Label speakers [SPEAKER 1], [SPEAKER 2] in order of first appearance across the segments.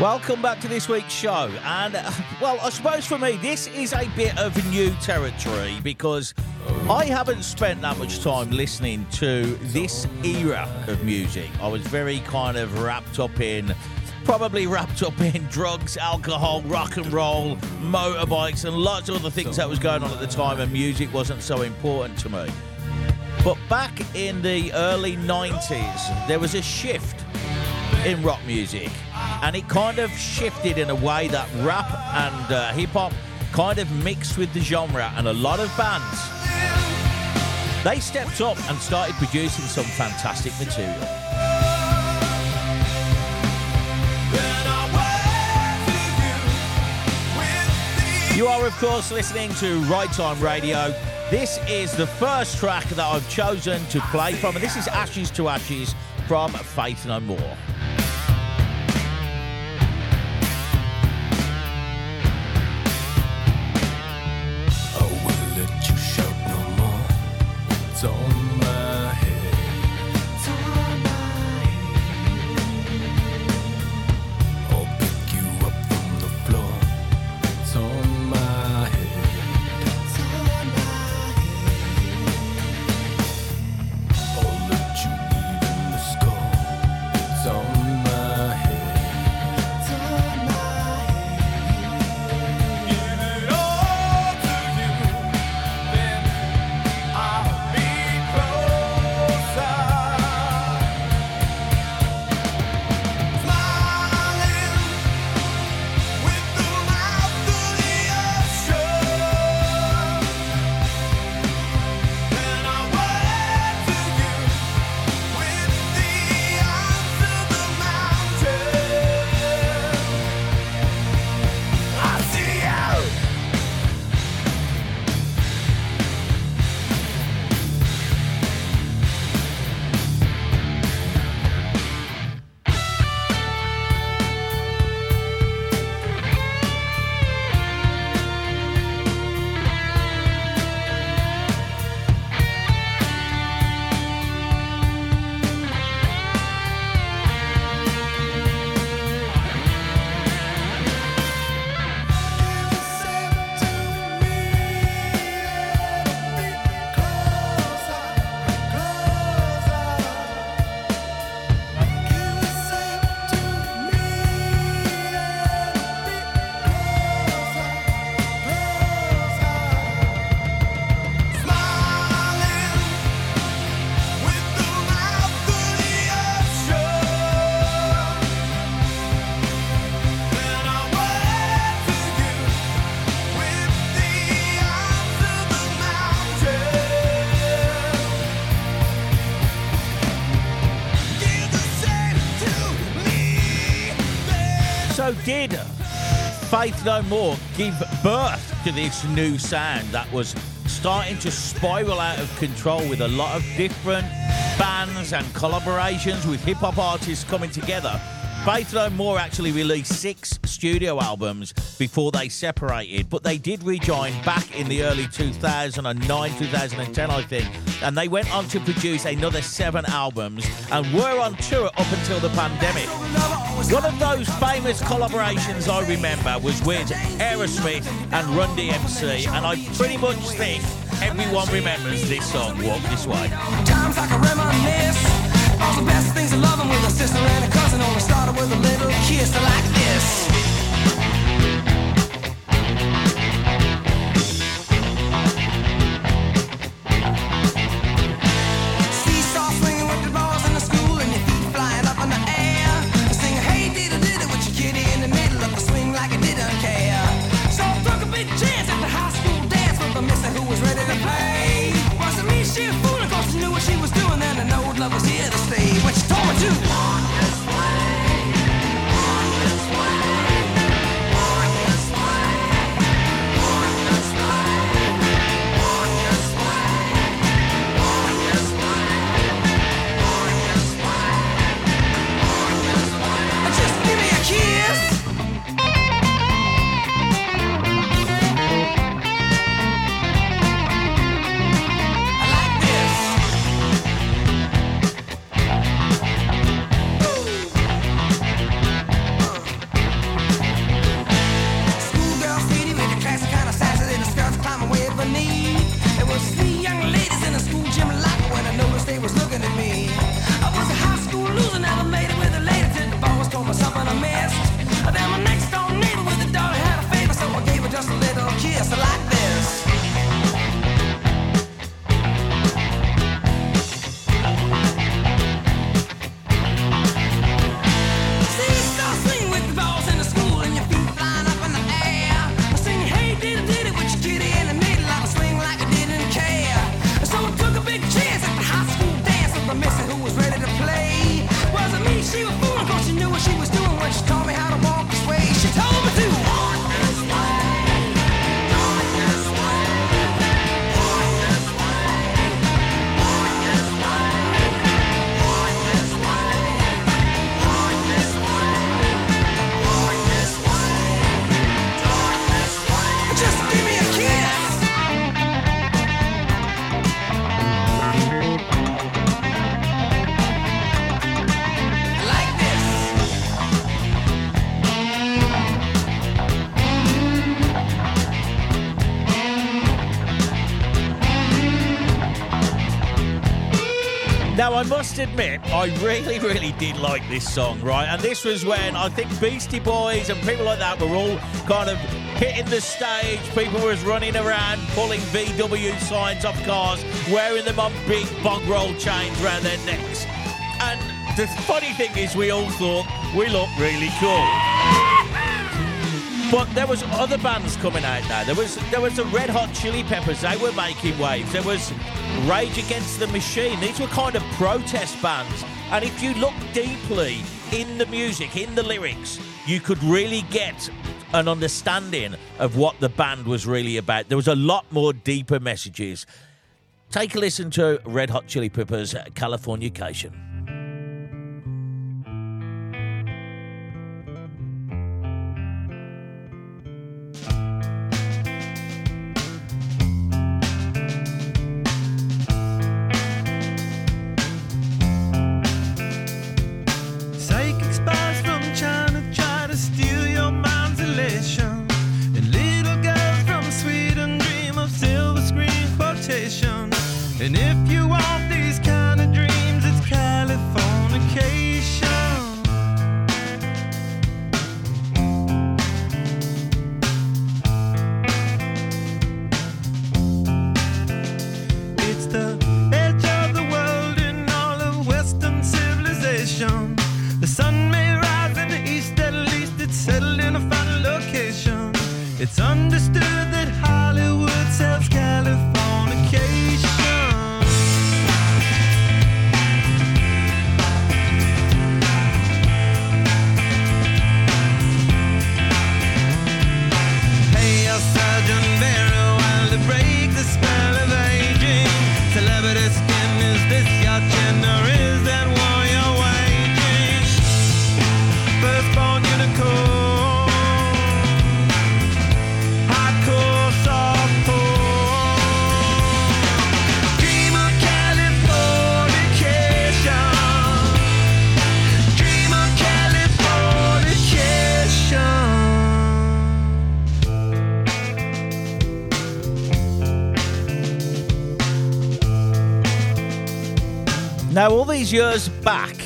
[SPEAKER 1] Welcome back to this week's show. And, uh, well, I suppose for me, this is a bit of new territory because I haven't spent that much time listening to this era of music. I was very kind of wrapped up in, probably wrapped up in drugs, alcohol, rock and roll, motorbikes, and lots of other things that was going on at the time, and music wasn't so important to me. But back in the early 90s, there was a shift in rock music, and it kind of shifted in a way that rap and uh, hip hop kind of mixed with the genre, and a lot of bands they stepped up and started producing some fantastic material. You are, of course, listening to Ride Time Radio. This is the first track that I've chosen to play from, and this is Ashes to Ashes from Faith No More. Did Faith No More give birth to this new sound that was starting to spiral out of control with a lot of different bands and collaborations with hip hop artists coming together. Faith No More actually released six studio albums before they separated, but they did rejoin back in the early 2009, 2010, I think, and they went on to produce another seven albums and were on tour up until the pandemic. One of those famous collaborations I remember was with Aerosmith and Run DMC, and I pretty much think everyone remembers this song, Walk This Way.
[SPEAKER 2] Times reminisce. All the best things in loving with a sister and a cousin. Only started with a little kiss like this.
[SPEAKER 3] Must admit, I really, really did like this song, right? And this was when I think Beastie Boys and people like that were all kind of hitting the stage. People was running around, pulling VW signs off cars, wearing them on big bog roll chains around their necks. And the funny thing is, we all thought we looked really cool. But there was other bands coming out now. There was there was the Red Hot Chili Peppers. They were making waves. There was Rage Against the Machine. These were kind of protest bands. And if you look deeply in the music, in the lyrics, you could really get an understanding of what the band was really about. There was a lot more deeper messages. Take a listen to Red Hot Chili Peppers Californication.
[SPEAKER 1] These
[SPEAKER 3] years back,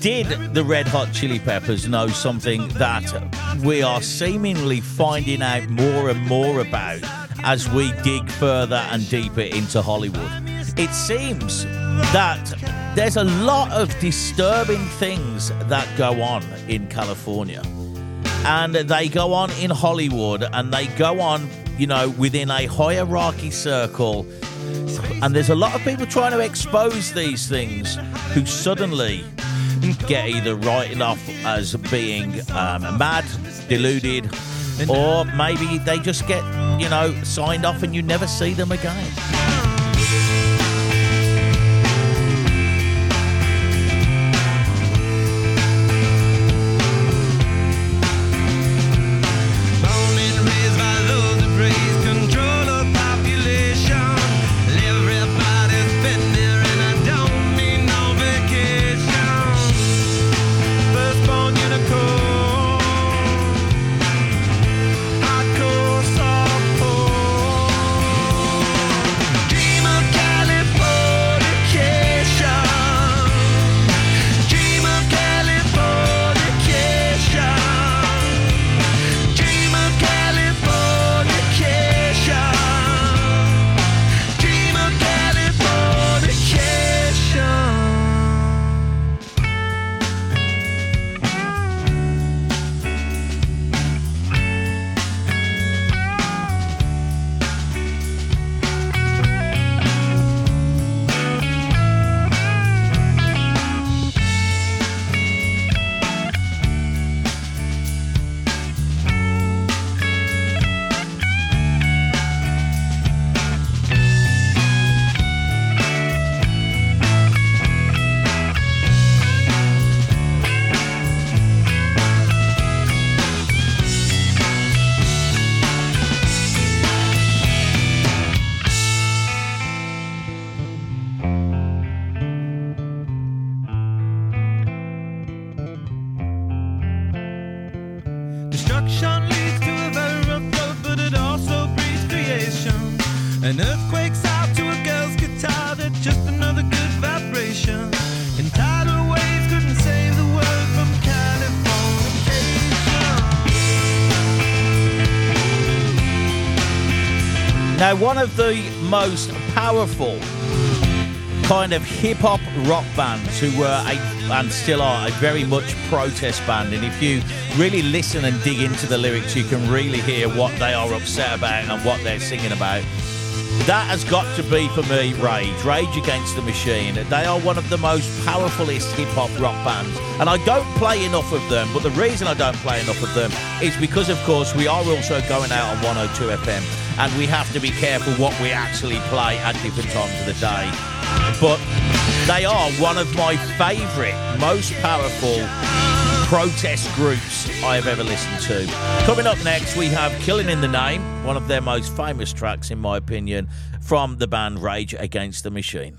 [SPEAKER 3] did the Red Hot Chili Peppers know something that we are seemingly finding out more and more about as we dig further and deeper into Hollywood? It seems that there's a lot of disturbing things that go on in California. And they go on in Hollywood and they go on, you know, within a hierarchy circle and there's a lot of people trying to expose these things who suddenly get either written off as being um, mad, deluded, or maybe they just get, you know, signed off and you never see them again.
[SPEAKER 1] One of the most powerful kind of hip hop rock bands who were a, and still are a very much protest band. And if you really listen and dig into the lyrics, you can really hear what they are upset about and what they're singing about. That has got to be for me Rage, Rage Against the Machine. They are one of the most powerfulest hip hop rock bands, and I don't play enough of them. But the reason I don't play enough of them is because, of course, we are also going out on 102 FM, and we have to be careful what we actually play at different times of the day. But they are one of my favourite, most powerful protest groups I have ever listened to. Coming up next, we have Killing in the Name, one of their most famous tracks, in my opinion, from the band Rage Against the Machine.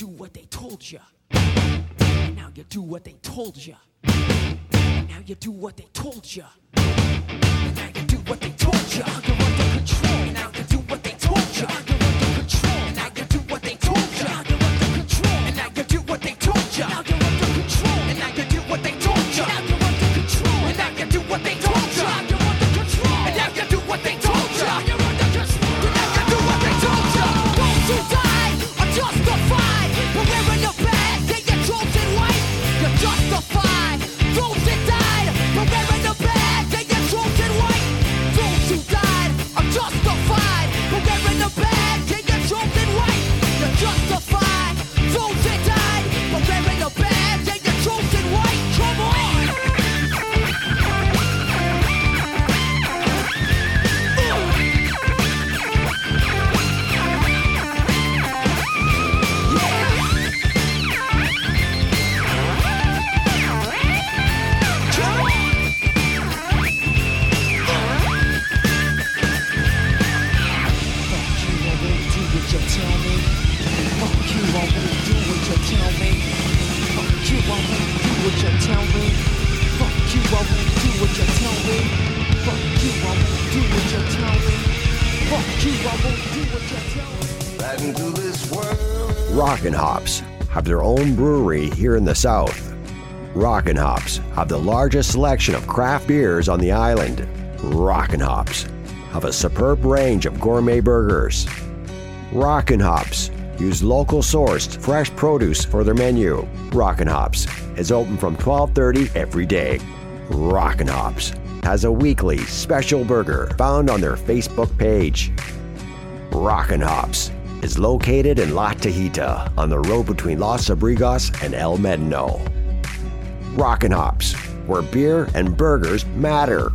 [SPEAKER 4] do what they told you. And now you do what they told you. And now
[SPEAKER 5] you do what they
[SPEAKER 4] told you. And now you do what they told you. Under, under control.
[SPEAKER 6] Rockin' Hops have their own brewery here in the south. Rockin' Hops have the largest selection of craft beers on the island. Rockin' Hops have a superb range of gourmet burgers. Rockin' Hops use local sourced fresh produce for their menu. Rockin' Hops is open from 12:30 every day. Rockin' Hops has a weekly special burger found on their Facebook page. Rockin' Hops is located in La Tejita on the road between Los Abrigos and El Médano. Rockin' Hops, where beer and burgers matter.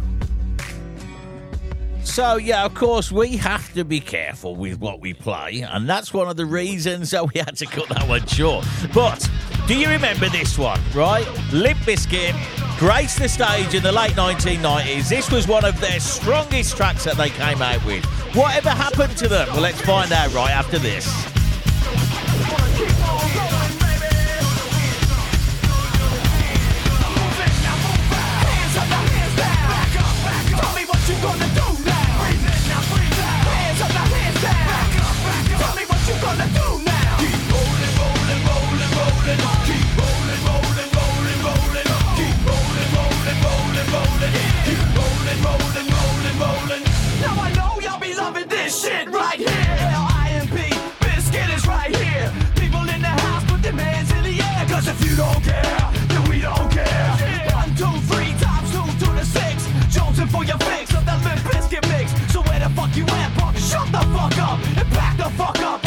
[SPEAKER 1] So, yeah, of course, we have to be careful with what we play, and that's one of the reasons that we had to cut that one short. But do you remember this one, right? Limp Bizkit graced the stage in the late 1990s. This was one of their strongest tracks that they came out with. Whatever happened to them? Well, let's find out right after this.
[SPEAKER 5] Don't care, then we don't care. One, two, three, times two to the six. Jonesing for your fix of that Limp Bizkit mix. So where the fuck you at, punk? Shut the fuck up and back the fuck up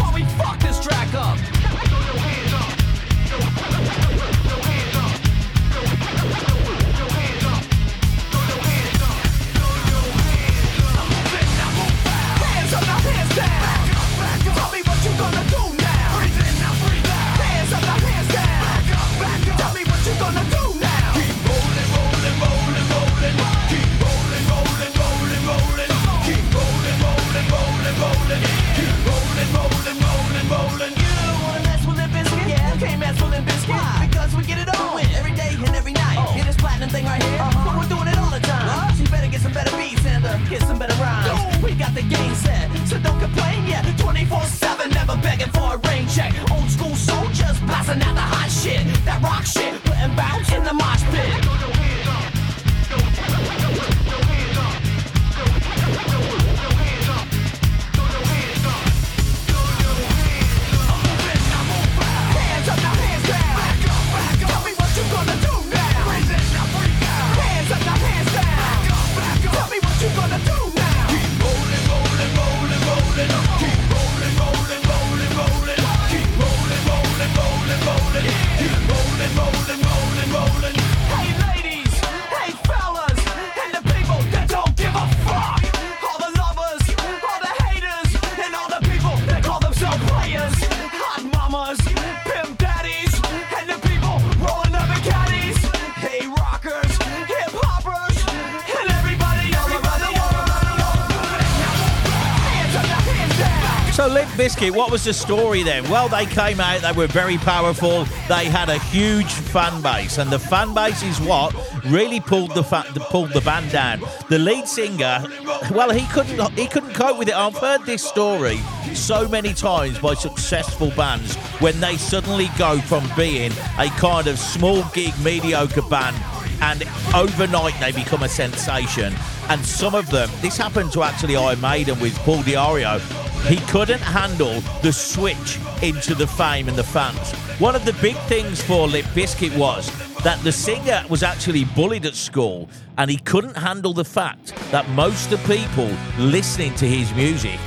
[SPEAKER 5] What
[SPEAKER 1] was the story then? Well, they came out, they were very powerful, they had a huge fan base, and the fan base is what really pulled the fa- pulled the band down. The lead singer, well, he couldn't he couldn't cope with it. I've heard this story so many times by successful bands when they suddenly go from being a kind of small gig mediocre band and overnight they become a sensation. And some of them, this happened to actually Iron Maiden with Paul Di'Anno. He couldn't handle the switch into the fame and the fans. One of the big things for Limp Bizkit was that the singer was actually bullied at school and he couldn't handle the fact that most of the people listening to his music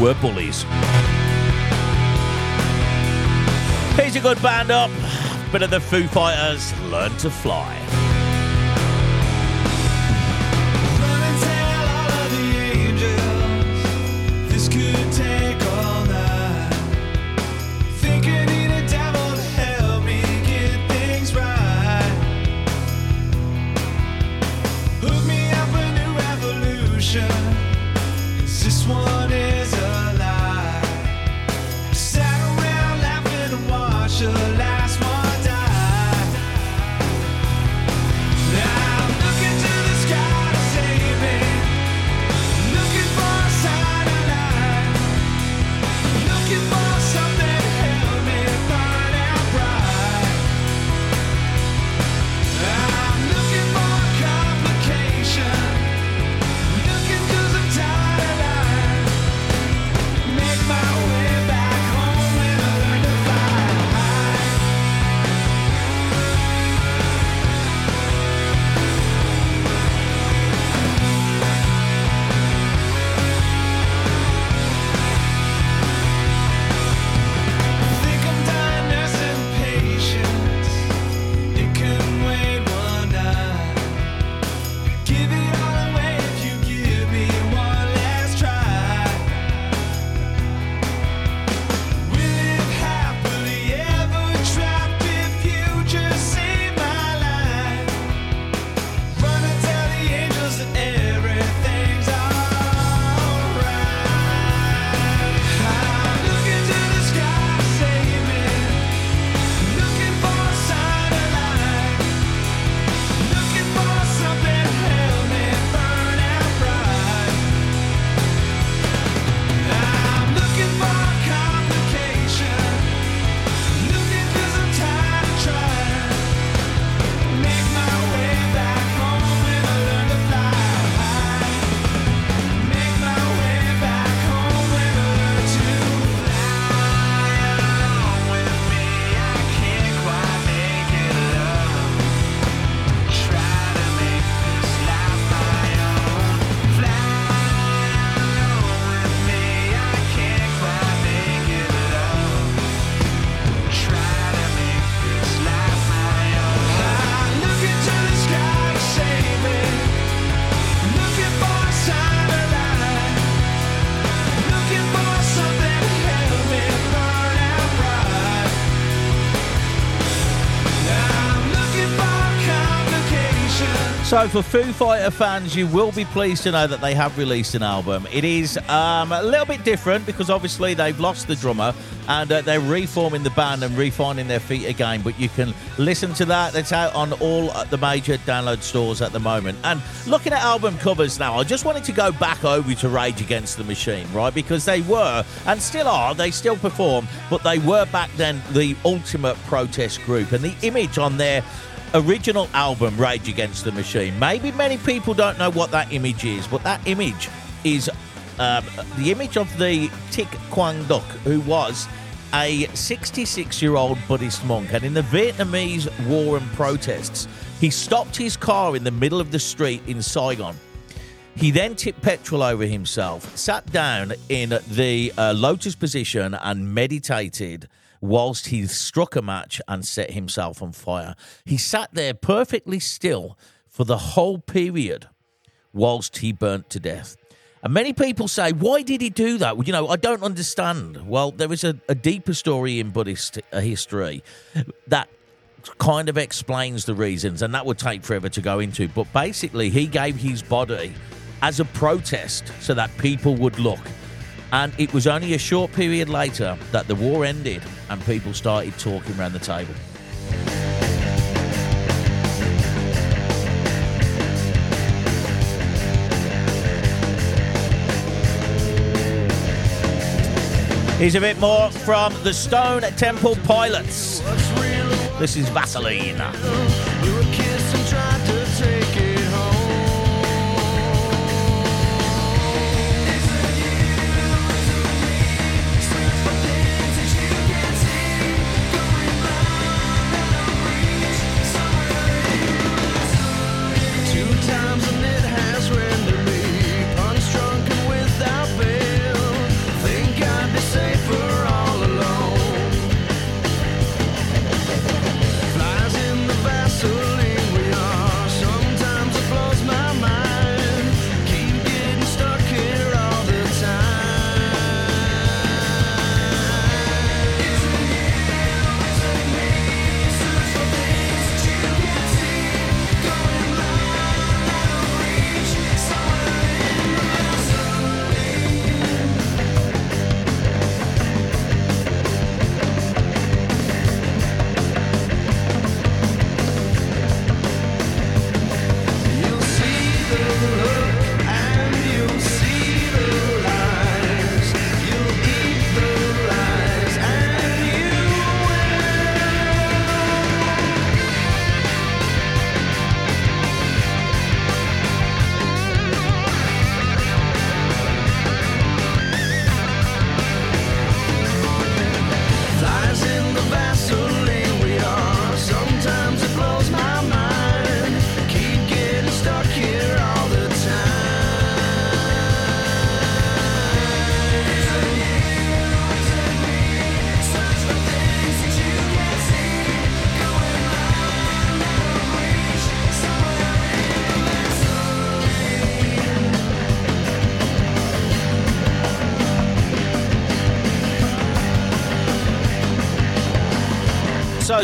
[SPEAKER 1] were bullies. Here's a good band up. Bit of the Foo Fighters, Learn to Fly. So, for Foo Fighter fans, you will be pleased to know that they have released an album. It is um, a little bit different because obviously they've lost the drummer and uh, they're reforming the band and refinding their feet again. But you can listen to that. It's out on all the major download stores at the moment. And looking at album covers now, I just wanted to go back over to Rage Against the Machine, right? Because they were and still are, they still perform, but they were back then the ultimate protest group. And the image on their original album, Rage Against the Machine. Maybe many people don't know what that image is, but that image is um, the image of the Thich Quang Duc, who was a 66 year old Buddhist monk. And in the Vietnamese war and protests, he stopped his car in the middle of the street in Saigon. He then tipped petrol over himself, sat down in the uh, lotus position, and meditated whilst he struck a match and set himself on fire. He sat there perfectly still for the whole period whilst he burnt to death. And many people say, why did he do that? Well, you know, I don't understand. Well, there is a, a deeper story in Buddhist uh, history that kind of explains the reasons, and that would take forever to go into. But basically, he gave his body as a protest so that people would look. And it was only a short period later that the war ended and people started talking around the table. Here's a bit more from the Stone Temple Pilots. This is Vaseline.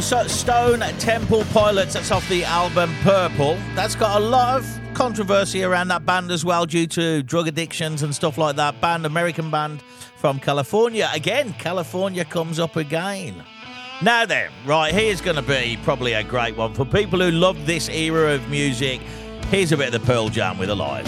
[SPEAKER 1] So, Stone Temple Pilots, that's off the album Purple. That's got a lot of controversy around that band as well due to drug addictions and stuff like that. Band, American band from California. Again, California comes up again. Now then, right, here's going to be probably a great one for people who love this era of music. Here's a bit of the Pearl Jam with Alive.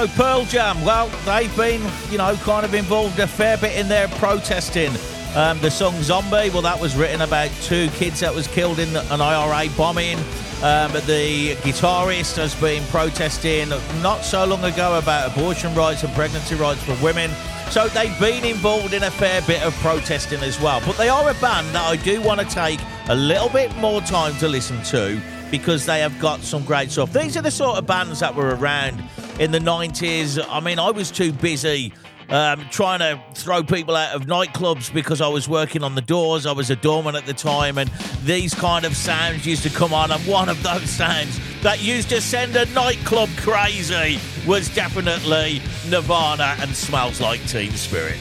[SPEAKER 1] So Pearl Jam, well, they've been, you know, kind of involved a fair bit in their protesting. Um, the song Zombie, well, that was written about two kids that was killed in an IRA bombing. Um, the guitarist has been protesting not so long ago about abortion rights and pregnancy rights for women. So they've been involved in a fair bit of protesting as well. But they are a band that I do want to take a little bit more time to listen to because they have got some great stuff. These are the sort of bands that were around in the 90s. I mean, I was too busy um, trying to throw people out of nightclubs because I was working on the doors. I was a doorman at the time, and these kind of sounds used to come on. And one of those sounds that used to send a nightclub crazy was definitely Nirvana and Smells Like Teen Spirit.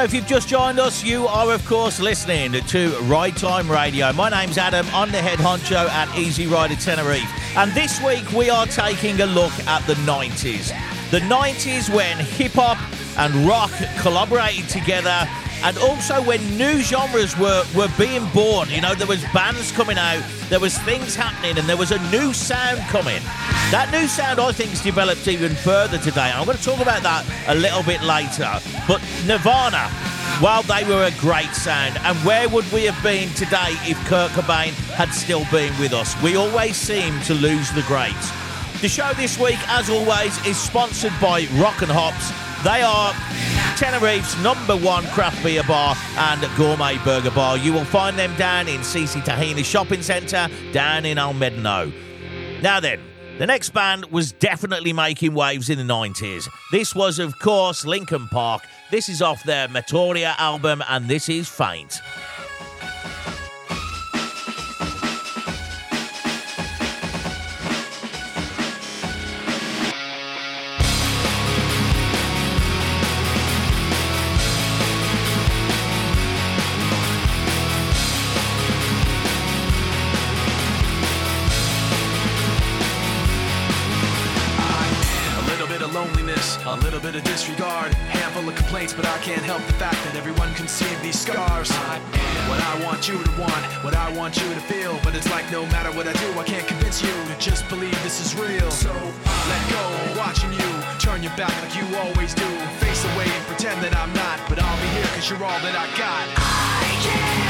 [SPEAKER 5] So,
[SPEAKER 1] if you've just joined us, you are, of course, listening to Ride Time Radio. My name's Adam. I'm the head honcho at Easy Rider Tenerife. And this week, we are taking a look at the 90s. The 90s when hip hop and rock collaborated together and also when new genres were, were being born. You know, there was bands coming out, there was things happening, and there was a new sound coming. That new sound, I think, has developed even further today. I'm going to talk about that a little bit later. But Nirvana, well, they were a great sound. And where would we have been today if Kurt Cobain had still been with us? We always seem to lose the greats. The show this week, as always, is sponsored by Rockin' Hops. They are Tenerife's number one craft beer bar and gourmet burger bar. You will find them down in CC Tahini Shopping Centre, down in El Médano. Now then, the next band was definitely making waves in the 90s. This was, of course, Linkin Park. This is off their Meteora album, and this is Faint.
[SPEAKER 7] Complaints, but I can't help the fact that everyone can see these scars. I am what I want you to want, what I want you to feel, but it's like no matter what I do, I can't convince you to just believe this is real. So I let go, watching you turn your back like you always do, face away and pretend that I'm not, but I'll be here cause you're all that I got.
[SPEAKER 5] I can't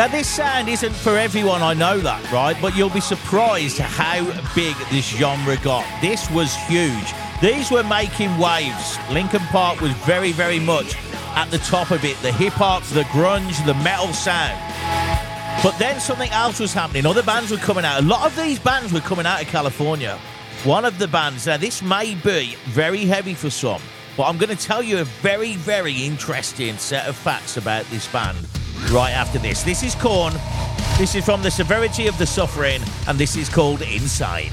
[SPEAKER 5] Now, this
[SPEAKER 1] sound isn't for everyone, I know that, right? But you'll be surprised how big this genre got. This was huge. These were making waves. Linkin Park was very, very much at the top of it. The hip hop, the grunge, the metal sound. But then something else was happening. Other bands were coming out. A lot of these bands were coming out of California. One of the bands, now this may be very heavy for some, but I'm going to tell you a very, very interesting set of facts about this band right after this. This is Korn. This is from The Serenity of the Suffering, and this is called Insane.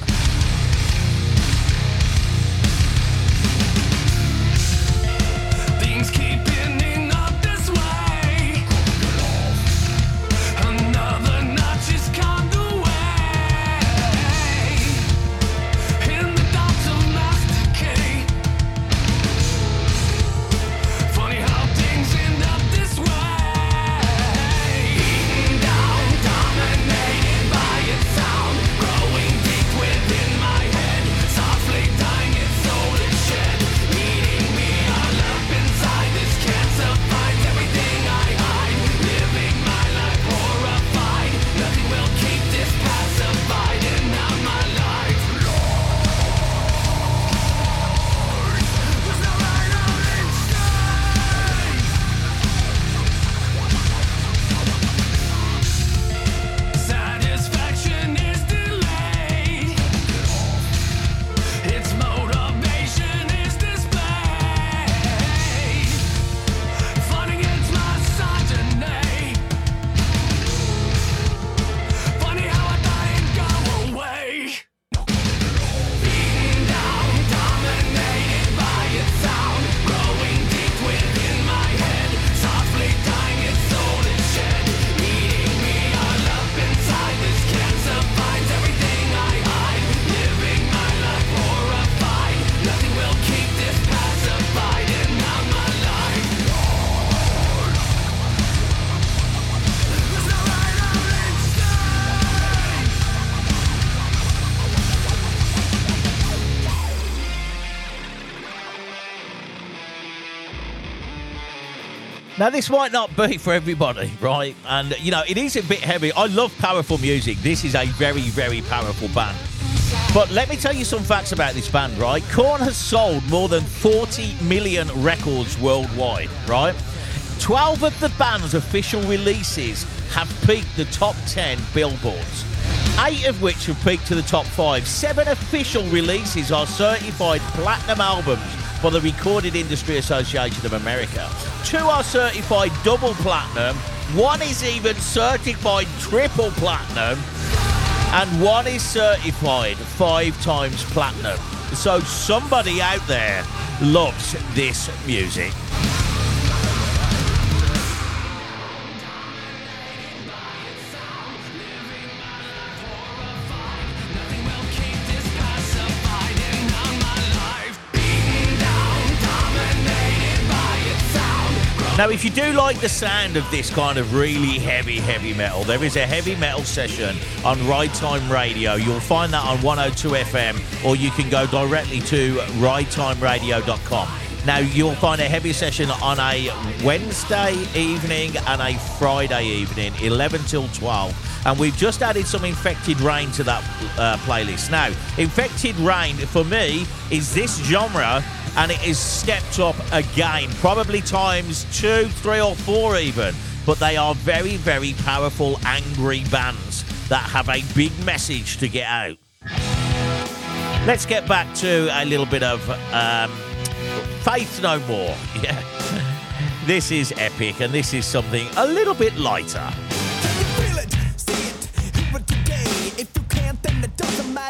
[SPEAKER 1] Now, this might not be for everybody, right? And, you know, it is a bit heavy. I love powerful music. This is a very, very powerful band. But let me tell you some facts about this band, right? Korn has sold more than 40 million records worldwide, right? 12 of the band's official releases have peaked the top 10 billboards. Eight of which have peaked to the top five. Seven official releases are certified platinum albums by the Recorded Industry Association of America. Two are certified double platinum. One is even certified triple platinum. And one is certified five times platinum. So somebody out there loves this music. Now, if you do like the sound of this kind of really heavy, heavy metal, there is a heavy metal session on Ride Time Radio. You'll find that on 102 FM, or you can go directly to ridetimeradio.com. Now, you'll find a heavy session on a Wednesday evening and a Friday evening, 11 till 12. And we've just added some Infected Rain to that uh, playlist. Now, Infected Rain, for me, is this genre and it is stepped up again, probably times two, three, or four even. But they are very, very powerful, angry bands that have a big message to get out. Let's get back to a little bit of um, Faith No More. Yeah. This is epic, and this is something a little bit lighter.
[SPEAKER 5] It, it, it doesn't matter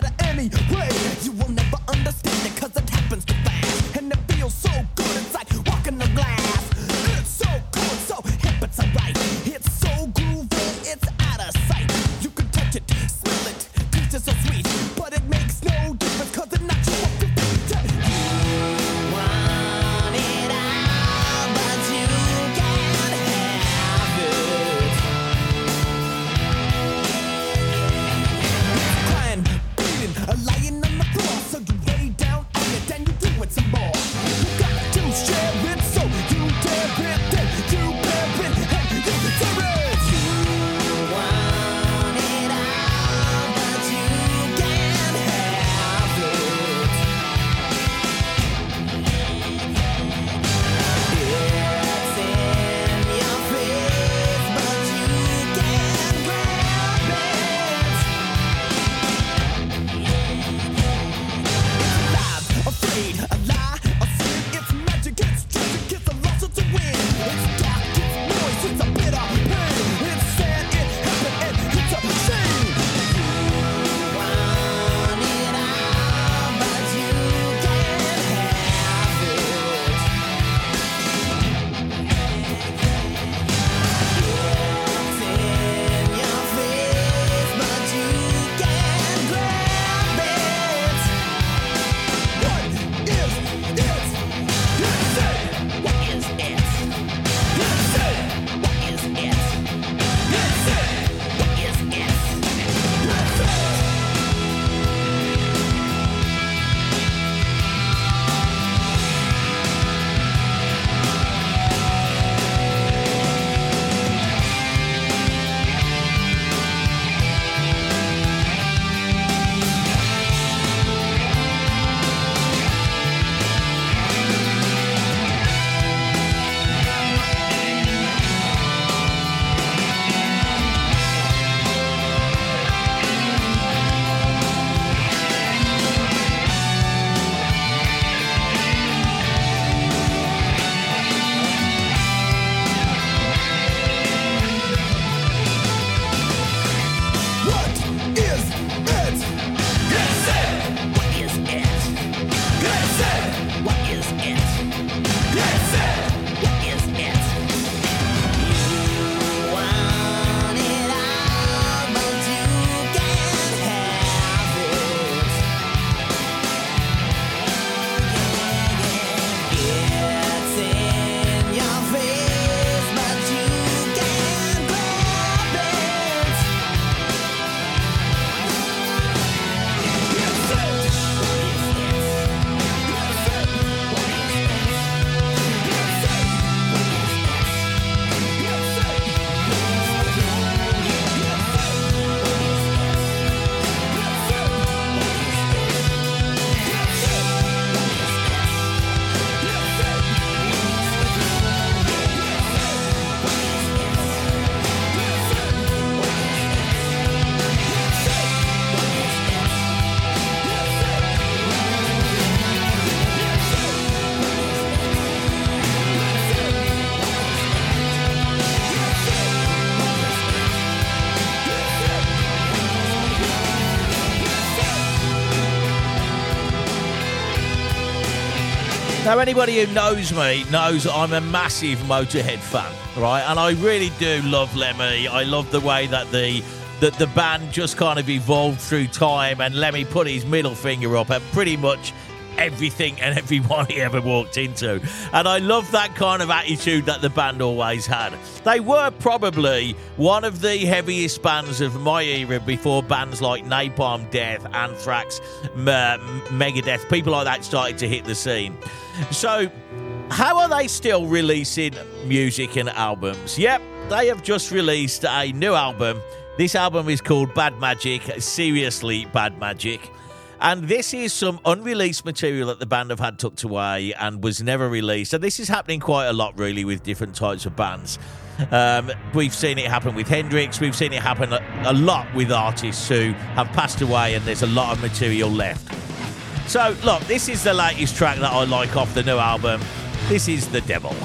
[SPEAKER 1] Now, anybody who knows me knows I'm a massive Motorhead fan, right? And I really do love Lemmy. I love the way that the that the band just kind of evolved through time, and Lemmy put his middle finger up at pretty much everything and everyone he ever walked into. And I love that kind of attitude that the band always had. They were probably one of the heaviest bands of my era before bands like Napalm Death, Anthrax, Megadeth, people like that started to hit the scene. So, how are they still releasing music and albums? Yep, they have just released a new album. This album is called Bad Magic, seriously bad magic. And this is some unreleased material that the band have had tucked away and was never released. So this is happening quite a lot, really, with different types of bands. Um, we've seen it happen with Hendrix. We've seen it happen a, a lot with artists who have passed away, and there's a lot of material left. So, look, this is the latest track that I like off the new album. This is The Devil.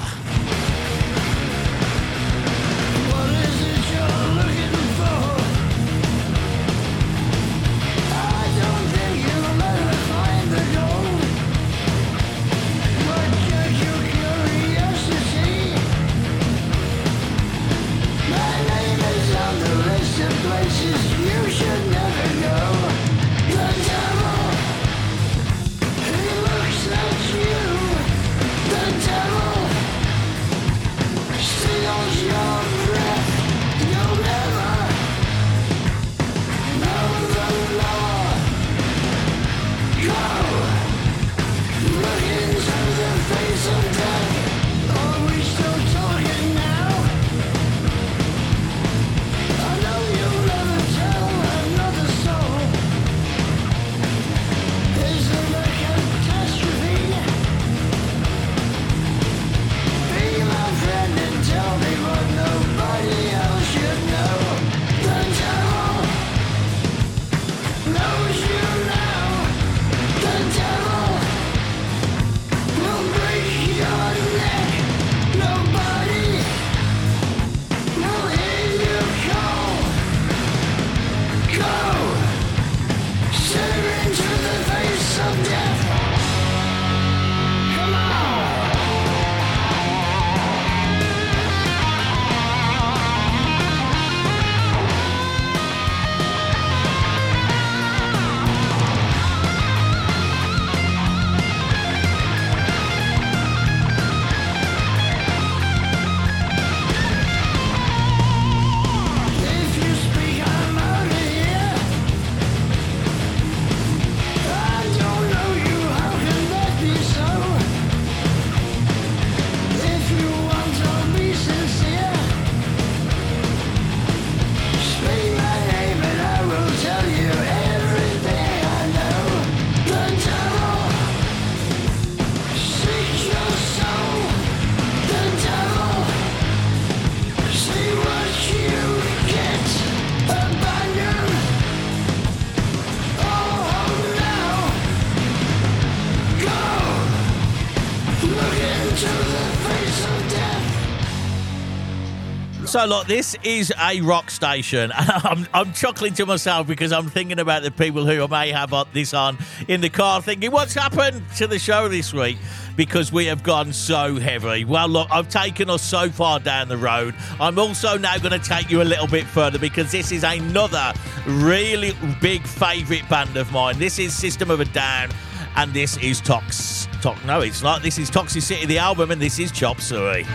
[SPEAKER 1] Look, this is a rock station. I'm, I'm chuckling to myself because I'm thinking about the people who may have this on in the car thinking, what's happened to the show this week? Because we have gone so heavy. Well, look, I've taken us so far down the road. I'm also now going to take you a little bit further because this is another really big favourite band of mine. This is System of a Down and this is Tox. Tox. No, it's not. This is Toxicity, the album, and this is Chop Suey.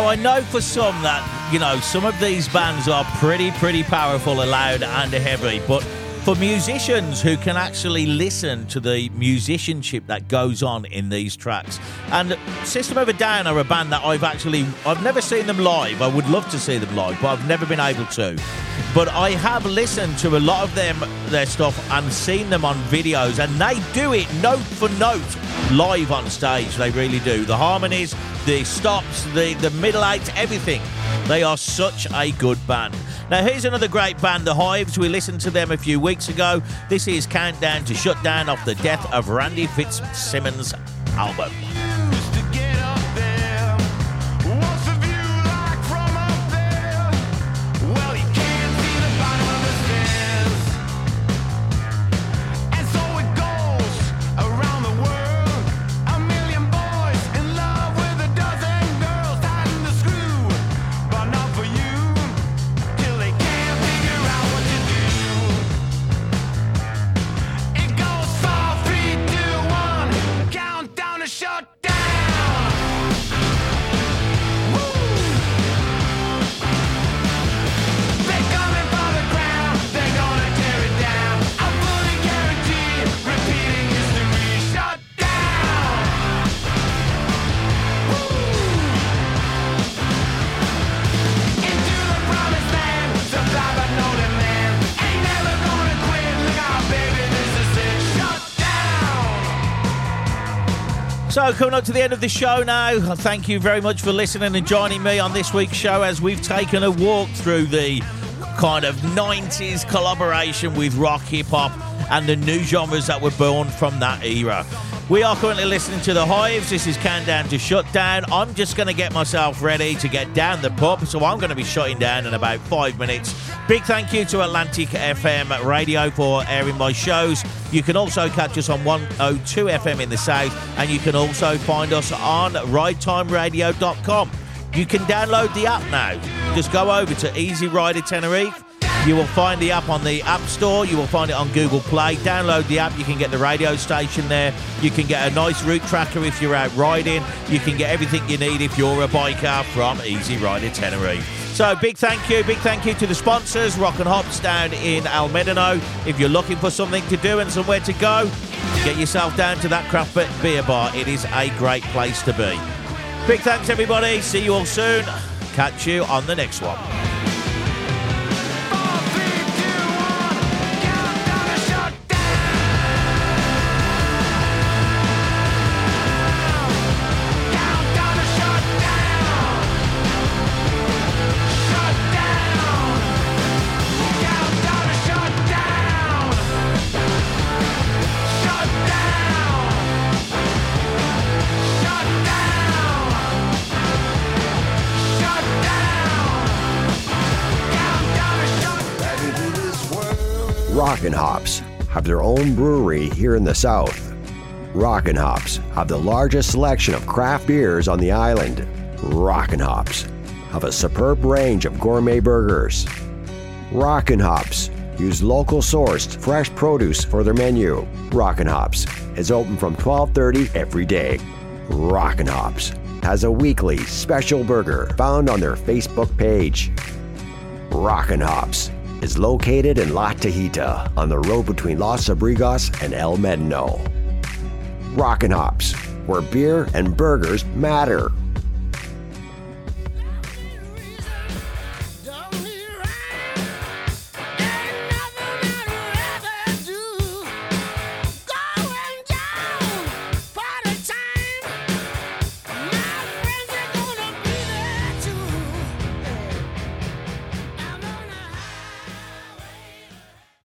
[SPEAKER 1] Now, I know for some that, you know, some of these bands are pretty, pretty powerful, loud, and heavy, but for musicians who can actually listen to the musicianship that goes on in these tracks. And System of a Down are a band that I've actually I've never seen them live. I would love to see them live, but I've never been able to. But I have listened to a lot of them their stuff and seen them on videos and they do it note for note live on stage. They really do. The harmonies, the stops, the the middle eights, everything. They are such a good band. Now, here's another great band, The Hives. We listened to them a few weeks ago. This is Countdown to Shut Down off the Death of Randy Fitzsimmons album.
[SPEAKER 8] So, coming
[SPEAKER 1] up to the end of the show now, thank you very much for listening and joining me on this week's show as we've taken a walk through the kind of 90s collaboration with rock, hip hop, and the new genres that were born from that era. We are currently listening to The Hives. This is Countdown to Shut Down. I'm just going to get myself ready to get down the pub, so I'm going to be shutting down in about five minutes. Big thank you to Atlantic FM Radio for airing my shows. You can also catch us on 102 FM in the South, and you can also find us on ridetimeradio.com. You can download the app now. Just go over to Easy Rider Tenerife. You will find the app on the App Store. You will find it on Google Play. Download the app. You can get the radio station there. You can get a nice route tracker if you're out riding. You can get everything you need if you're a biker from Easy Rider Tenerife. So big thank you, big thank you to the sponsors, Rockin' Hops down in El Médano. If you're looking for something to do and somewhere to go, get yourself down to that craft beer bar. It is a great place to be. Big thanks everybody. See you all soon. Catch you on the next one.
[SPEAKER 6] Rockin' Hops have their own brewery here in the South. Rockin' Hops have the largest selection of craft beers on the island. Rockin' Hops have a superb range of gourmet burgers. Rockin' Hops use local sourced fresh produce for their menu. Rockin' Hops is open from 12:30 every day. Rockin' Hops has a weekly special burger found on their Facebook page. Rockin' Hops is located in La Tejita on the road between Los Abrigos and El Médano. Rockin' Hops, where beer and burgers matter.